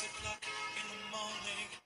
six o'clock in the morning,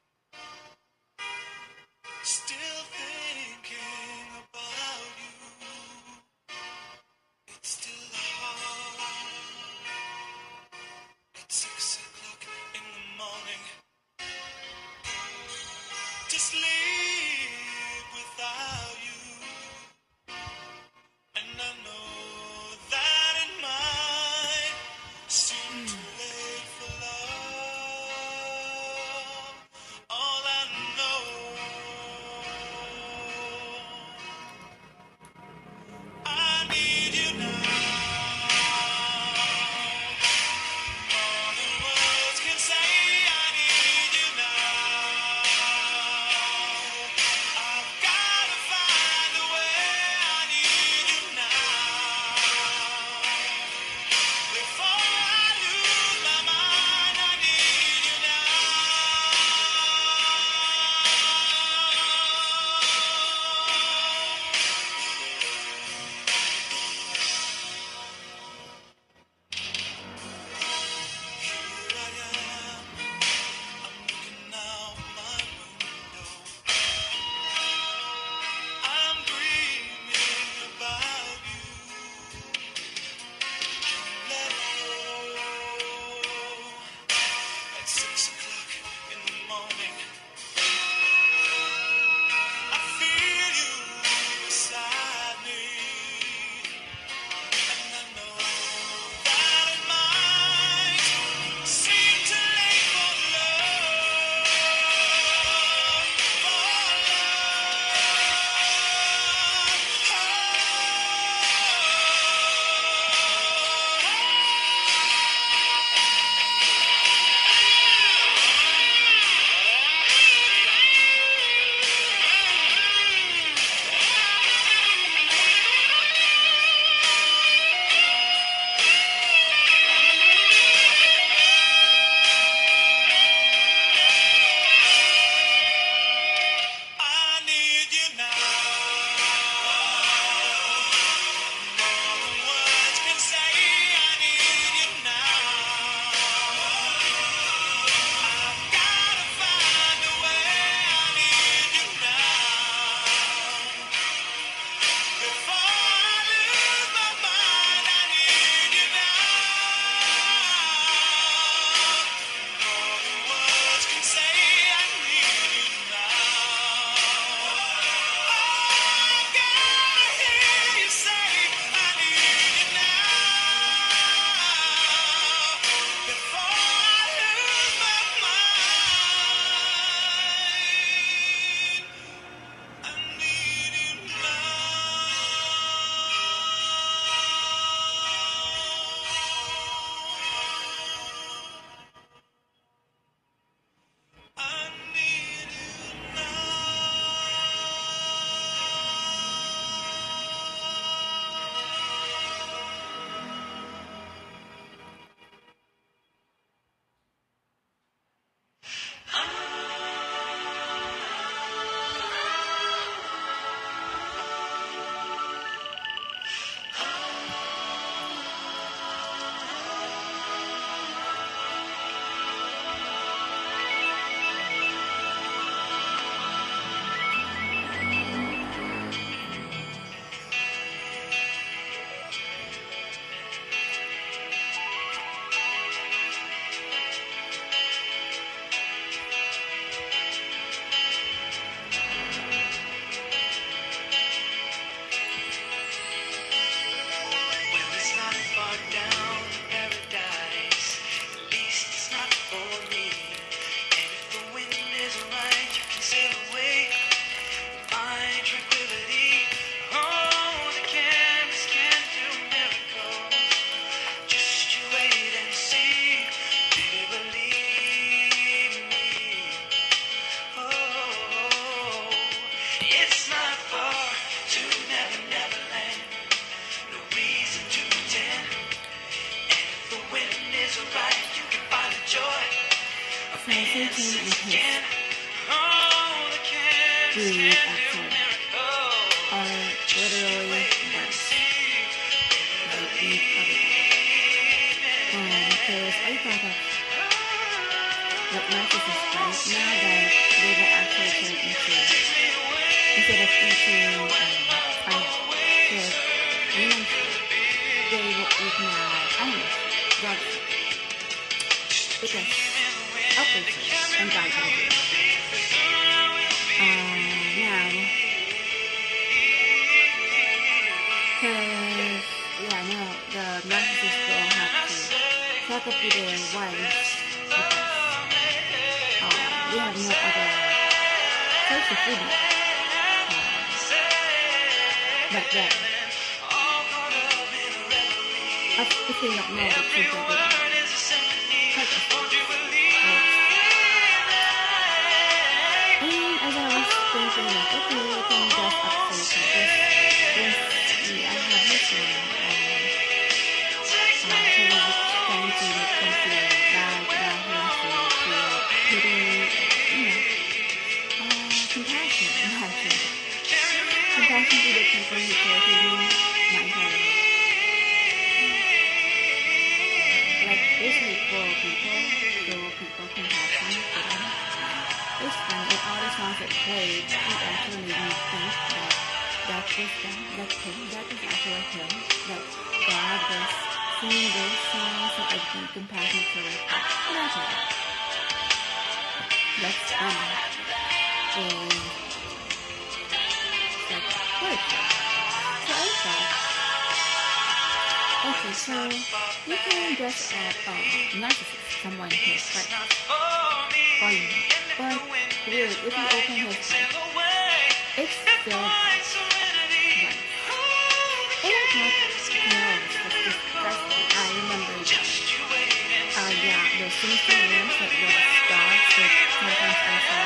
eating and his food actually are literally worse. They eat everything. Um, because I thought that what narcissists right now that they will actually turn into instead of eating um, I said humans they will eat now animals, drugs because and diabetes. Um, now, because, yeah, no, the narcissist will have to talk to their wives because um, they have no other source of food um, back then. If they don't know the truth of it, thinking like, okay, I can just update this. This, yeah, I have this one. Um, was trying to to you know, compassion, compassion. Compassion to the people who for. Like, for people, so people songs that played, it actually made me think that that was them, that him, that is actually him, that God was singing those songs so I'd be compassionate towards him. Imagine that. That's fun. And like, what is? So I thought, okay, so you can dress up a narcissist, someone who's like, or you know, but really, if you open his it's still. And I thought, no, this was disgusting. I remember that. Uh, yeah, the sinister rooms that were dogs that sometimes I saw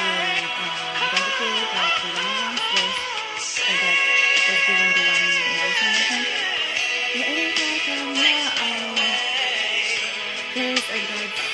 were um, dedicated, like the young ones was, or that was given the one medicine, I think. Yeah, and I um, yeah, um, there's a guard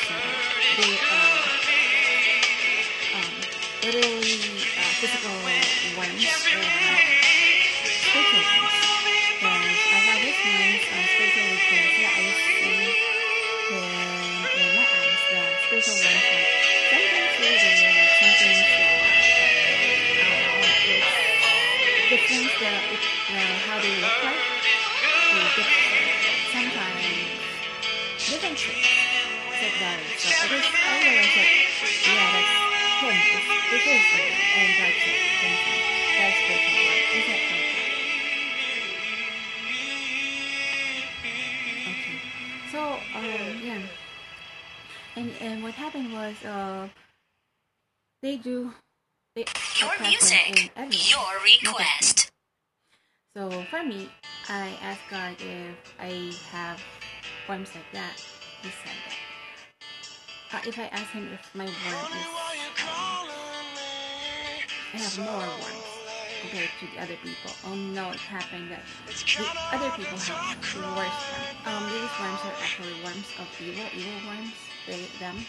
So I just I realized that yeah, that's him. It's, it is him. And that's it. And so that's spiritual one. Is that like? Okay. So um yeah. And and what happened was uh they do they Your music, your not just me. request. So for me, I asked God if I have worms like that. He said that. Uh, if I ask him if my worm is, um, I have more worms compared to the other people. Oh no, it's happening that the other people have worse worms. Um, these worms are actually worms of evil, evil worms. They them.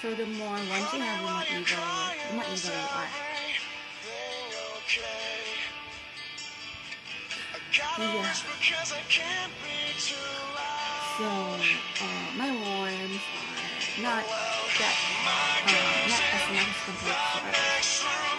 So the more worms you have, the more evil, the more evil you are. Yeah. So uh, my worms are not that uh, not as much as compared to others.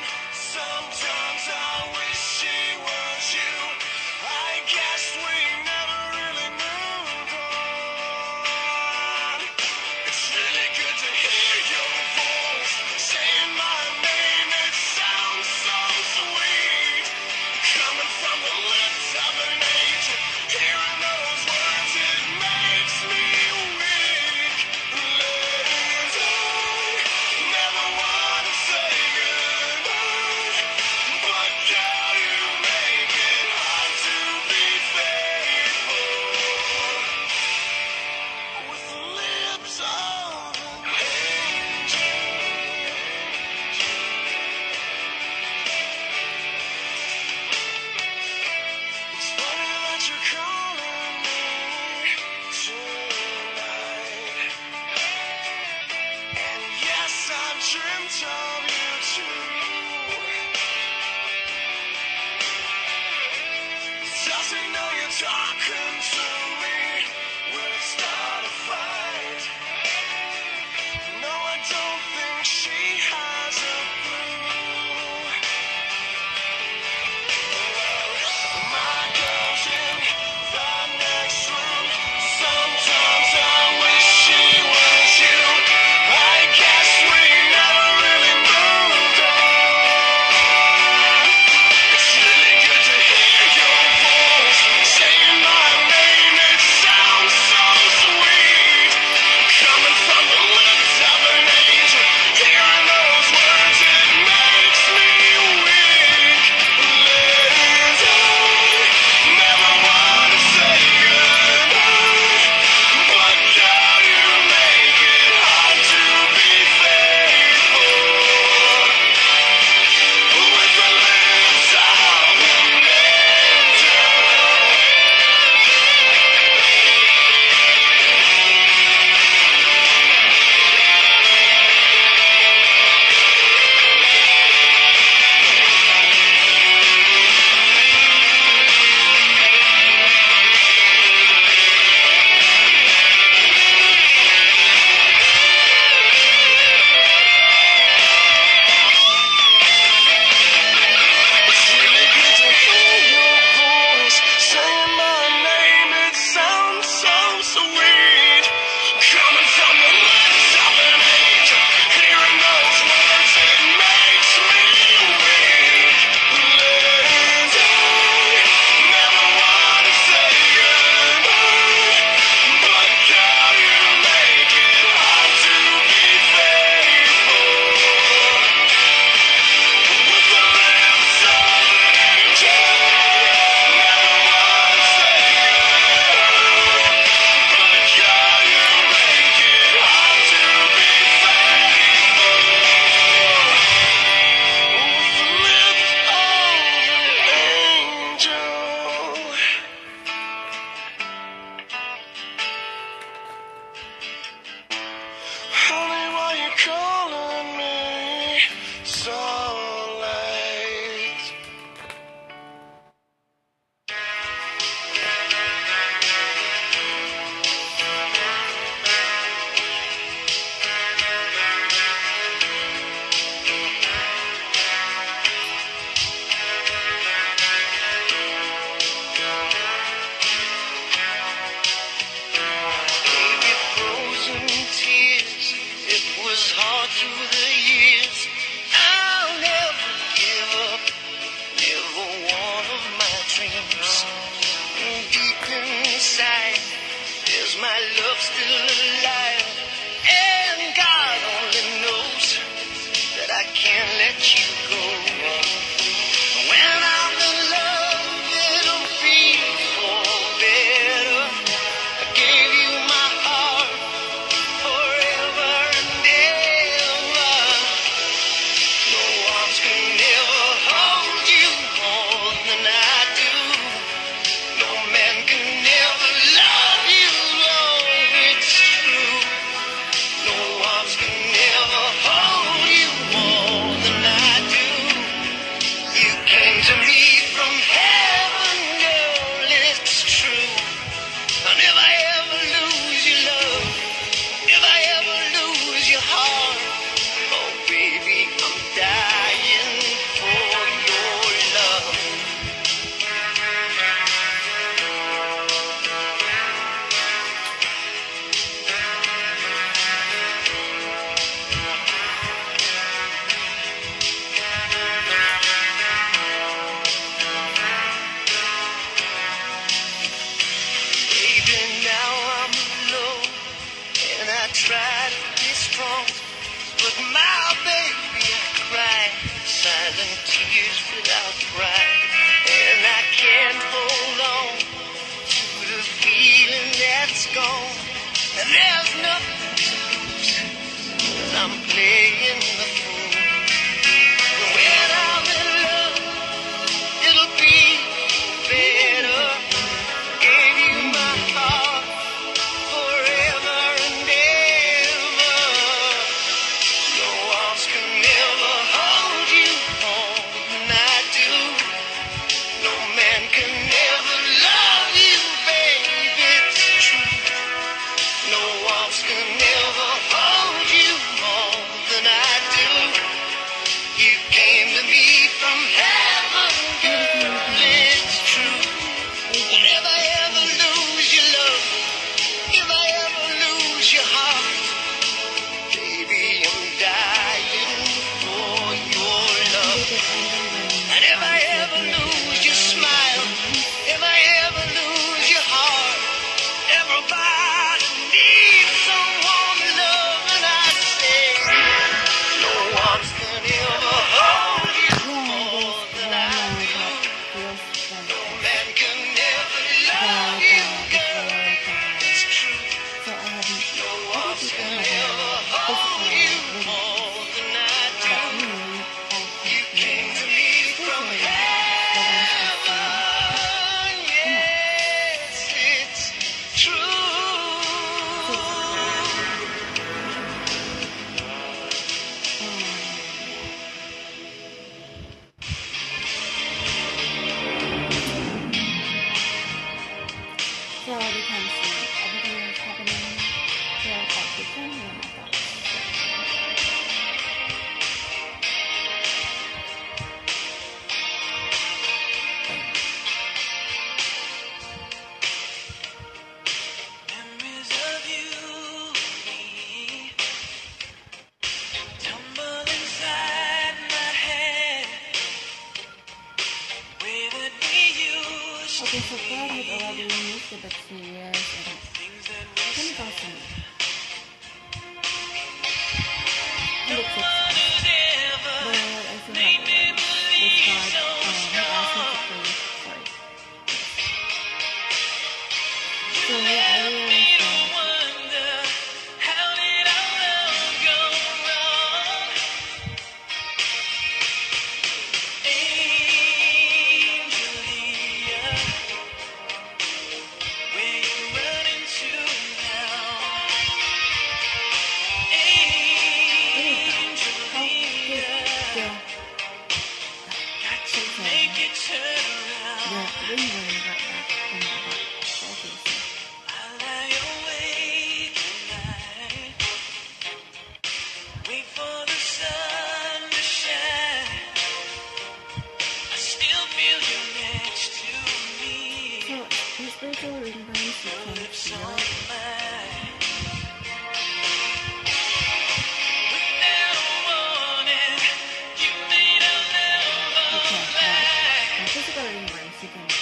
Warning, you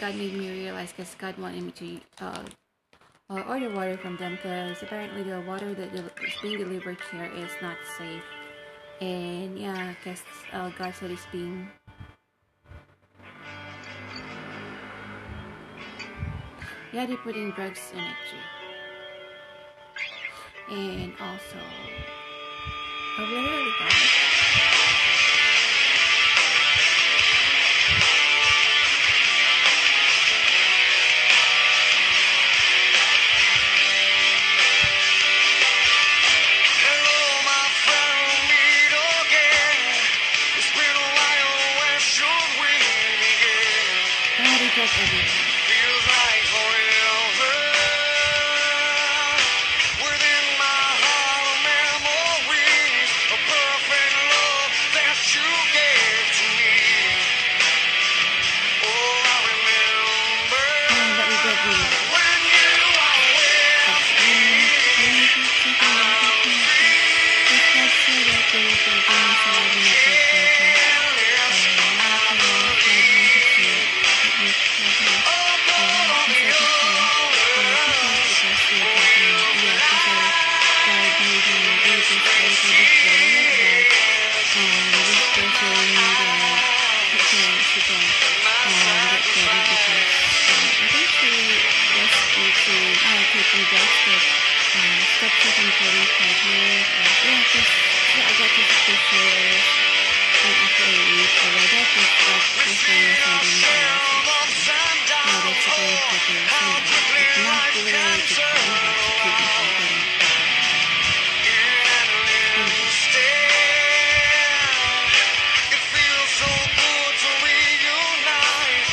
God made me realize because God wanted me to uh, uh order water from them because apparently the water that is being delivered here is not safe. And yeah, because uh, God said it's being. Yeah, they're putting drugs in it too. And also, I really got it. Muitas.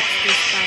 fix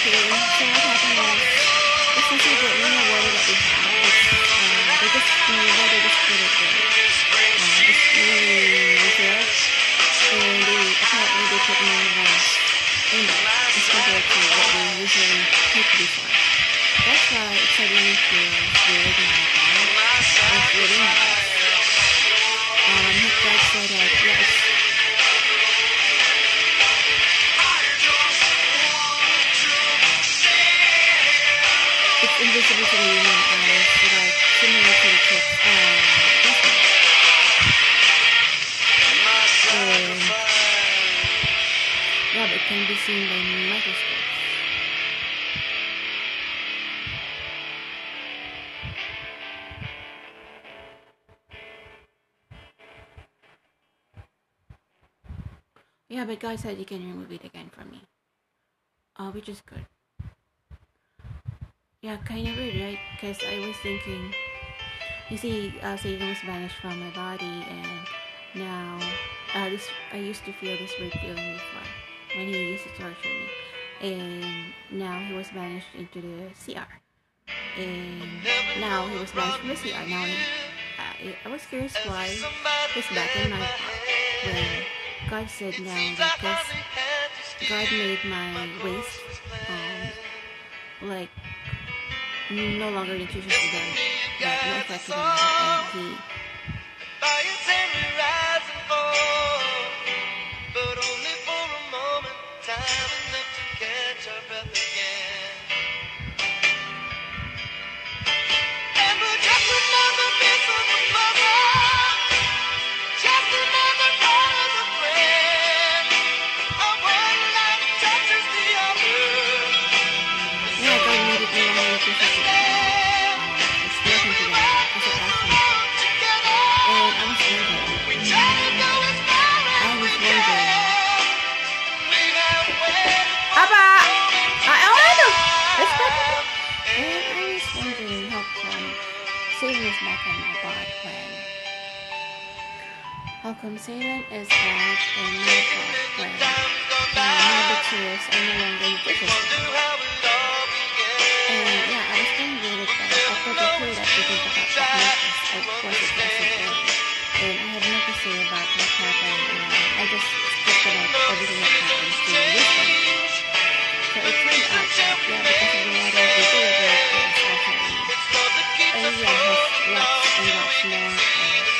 So what happened was, essentially the only water that we have is, they just, you know, water just put it there. Uh, it's really. And they, apparently they put more rice in it as compared to what usually before. That's why it suddenly feels weird now, right? It's really nice. Um, God said that, yeah, it's Human like similar to the. And yeah, but it can be seen by microscopes. Yeah, but God said you can remove it again from me. Uh, which is good. Yeah, kind of weird, right? Because I was thinking, you see, uh, Satan was banished from my body, and now uh, this I used to feel this weird feeling before when he used to torture me, and now he was banished into the CR, and now he was banished from the CR. Now I, I was curious why he's back in my heart when God said now this God made my waist um, like no longer nutritious to them, no effect to them, he Considered as bad and not the brand, and the are no longer. And yeah, I was doing really bad. After the that of thinking about that necklace, it was a. And I had nothing to say about what happened, and I just skipped about everything that happened during this one. So it turned out that, yeah, because of the water, we did a great place, actually. Area has lots and lots more. Uh,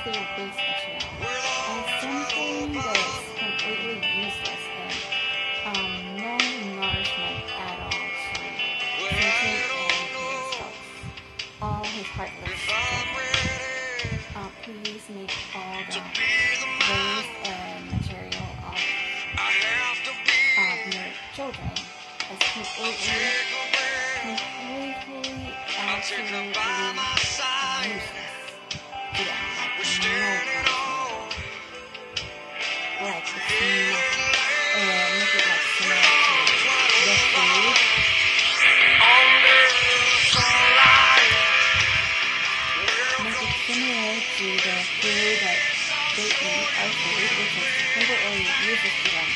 of their base material. And something that is completely useless and um, no nourishment at all to Vincent and thoughts. All his heartless children. Uh, please make all the waste and material of, of your children as completely, completely, absolutely And make it like to the food. Make it similar to the food that they eat, our which is completely useless to them.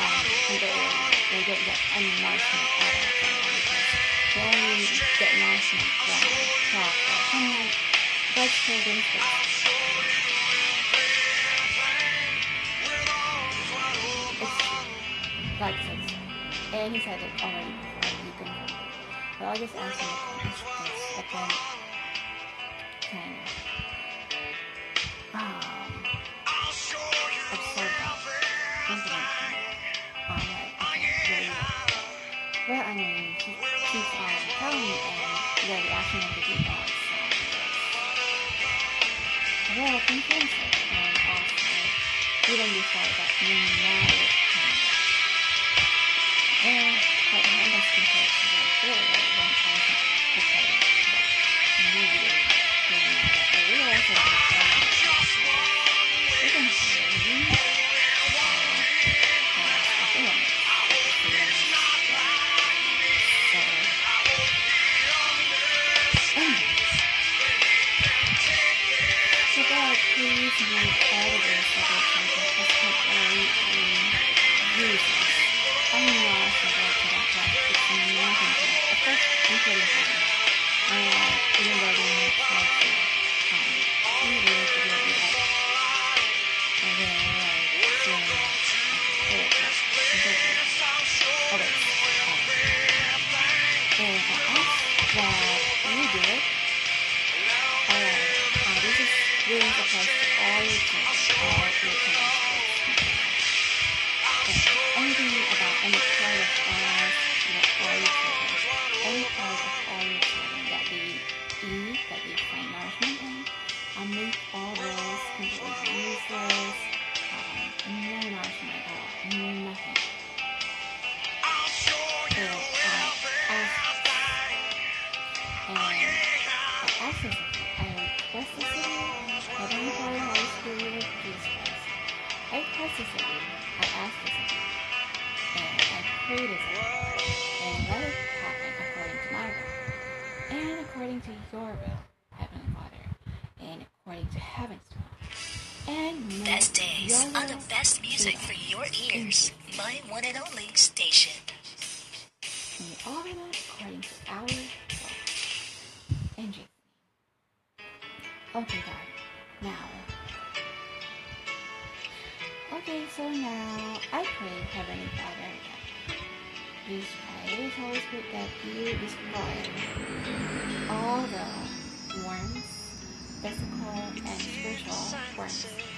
Um, completely, they don't get any nourishment from them because they only get nourishment from crop or some vegetable fruits. Said so. And he said it already you it. But I'll just answer the I can kind of um. I. But anyway, he keeps on telling me and the reaction of the people um, well convincing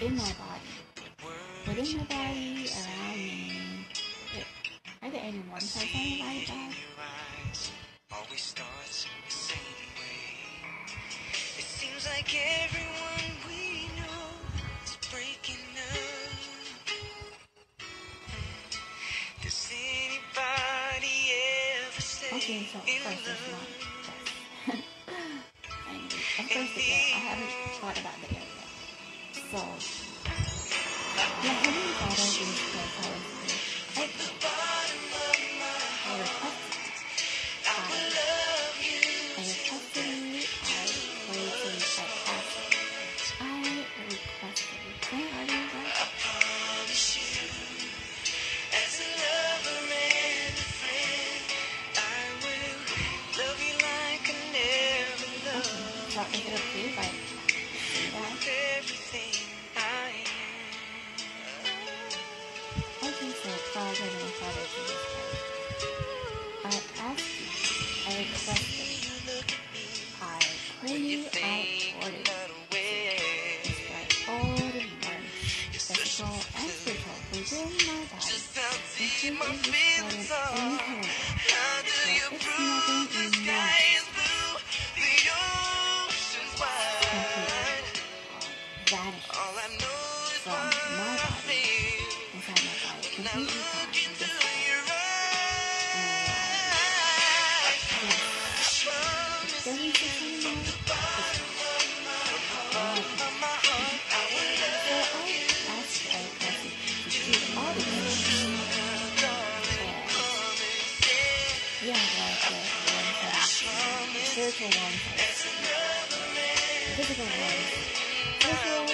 in my body, within the body, around me. Are there any one way. It seems like everyone we know is breaking up. Does anybody ever say okay, so Yeah, like ones. Physical ones.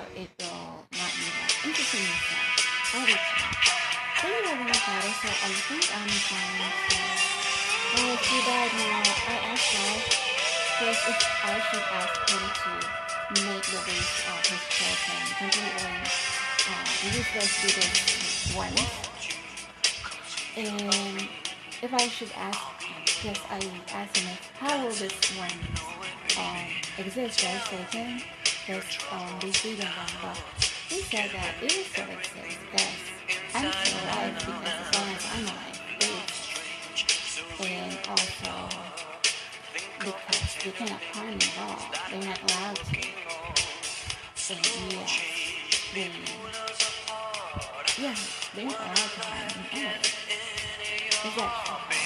so it will not be that interesting myself. I'll be Thank you very much, guys. So I think I'm going to. Well, it's too bad now. I asked first if I should ask him to make the base of his children, completely uh, useless to this once? And if I should ask, yes, I asked him, how will this one uh, exist, right? So this um, this freedom one, but he said that it will still exist. Yes, I'm still alive because as long as I'm alive, it. And also because they cannot harm me at all. They're not allowed to. And yes, they, yeah, they're not allowed to harm me anyway. Exactly.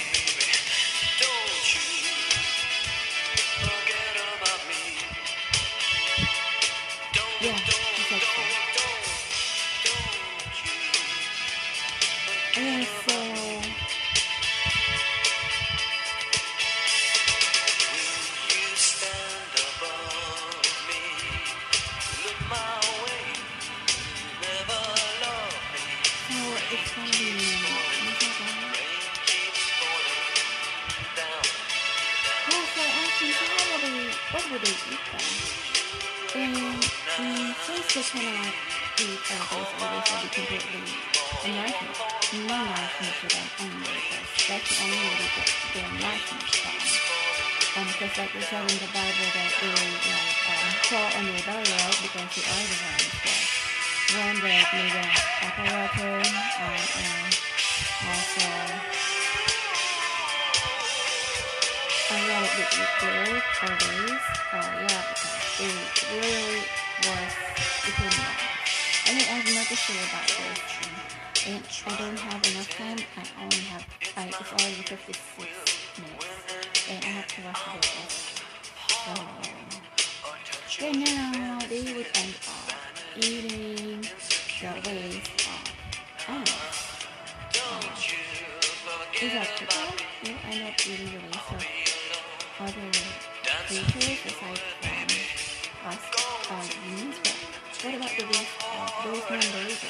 Basically they said be completely nourishment, non-nourishment to them anyway, because that's the only way they get their nourishment from. Um, because like it said in the Bible that they like um, crawl under the belly, right? Because they are the ones that one that made them apple water, um, and also I eat dirt or raised. Uh, yeah, because it really was that. I mean, I've never sure about this. And, I don't have enough time. I only have, I, it's already 56 minutes. And I have to rush to this. So, yeah, now they would end up eating the waste of animals. Um, is that true? You end up eating the waste of other creatures aside from us, uh, humans, but what about the of those?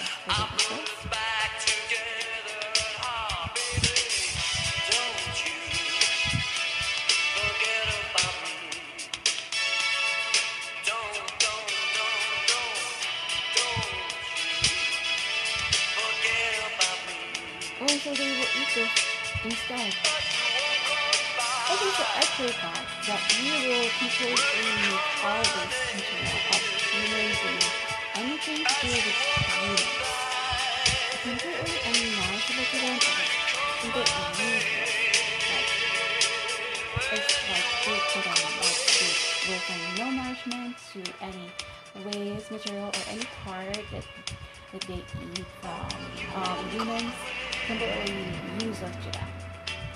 Oh, so they eat this instead. Okay, so I thought that we will completely remove all this material of humans and anything to do with humans. Completely them and useless. Like, it's like good to them, like they find no nourishment to any waste material or any part that, that they eat from um, humans, completely useless to them.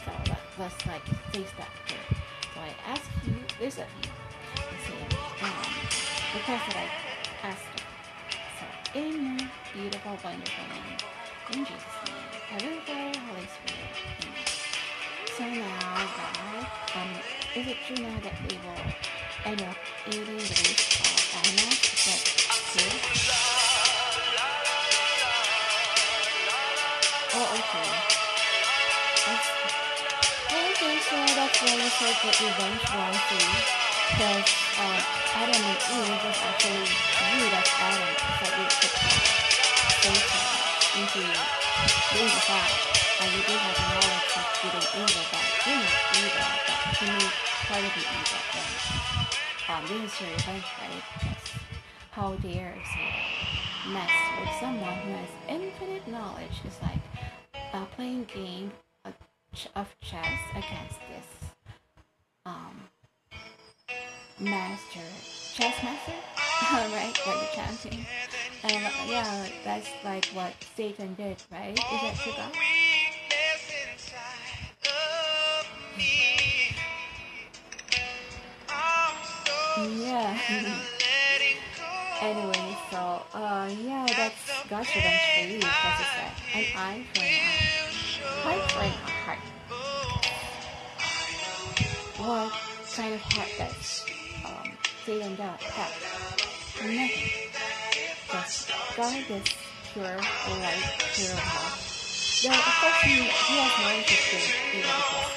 So let, let's like face that here. So I ask you, this of you, same um, the question that I in beautiful, wonderful name, in Jesus' name, Father, Holy Spirit, Amen. So now, God, um, is it true now that we will end up eating the waste of animals? That true? Oh, okay. That's, oh, okay, so that's why you said that revenge wrong. Because um, Adam and Eve was actually you, that's Adam, that we took Satan into being the fire. And you did have knowledge of good evil, but you're not evil, but you made part of the evil. And um, this is your revenge, right? Yes. How dare you? Mess with someone who has infinite knowledge It's like uh, playing game of chess against master chess master? Right like the champion and uh, yeah that's like what satan did right? Is that true God? Weakness inside of me. I'm so yeah. anyway so uh yeah that's god's revenge for you because it's that an eye for an eye heart. for an heart. What kind of heart does um, Satan does have? Nothing. Just God is pure light, pure love. Though of course he, has of good evil because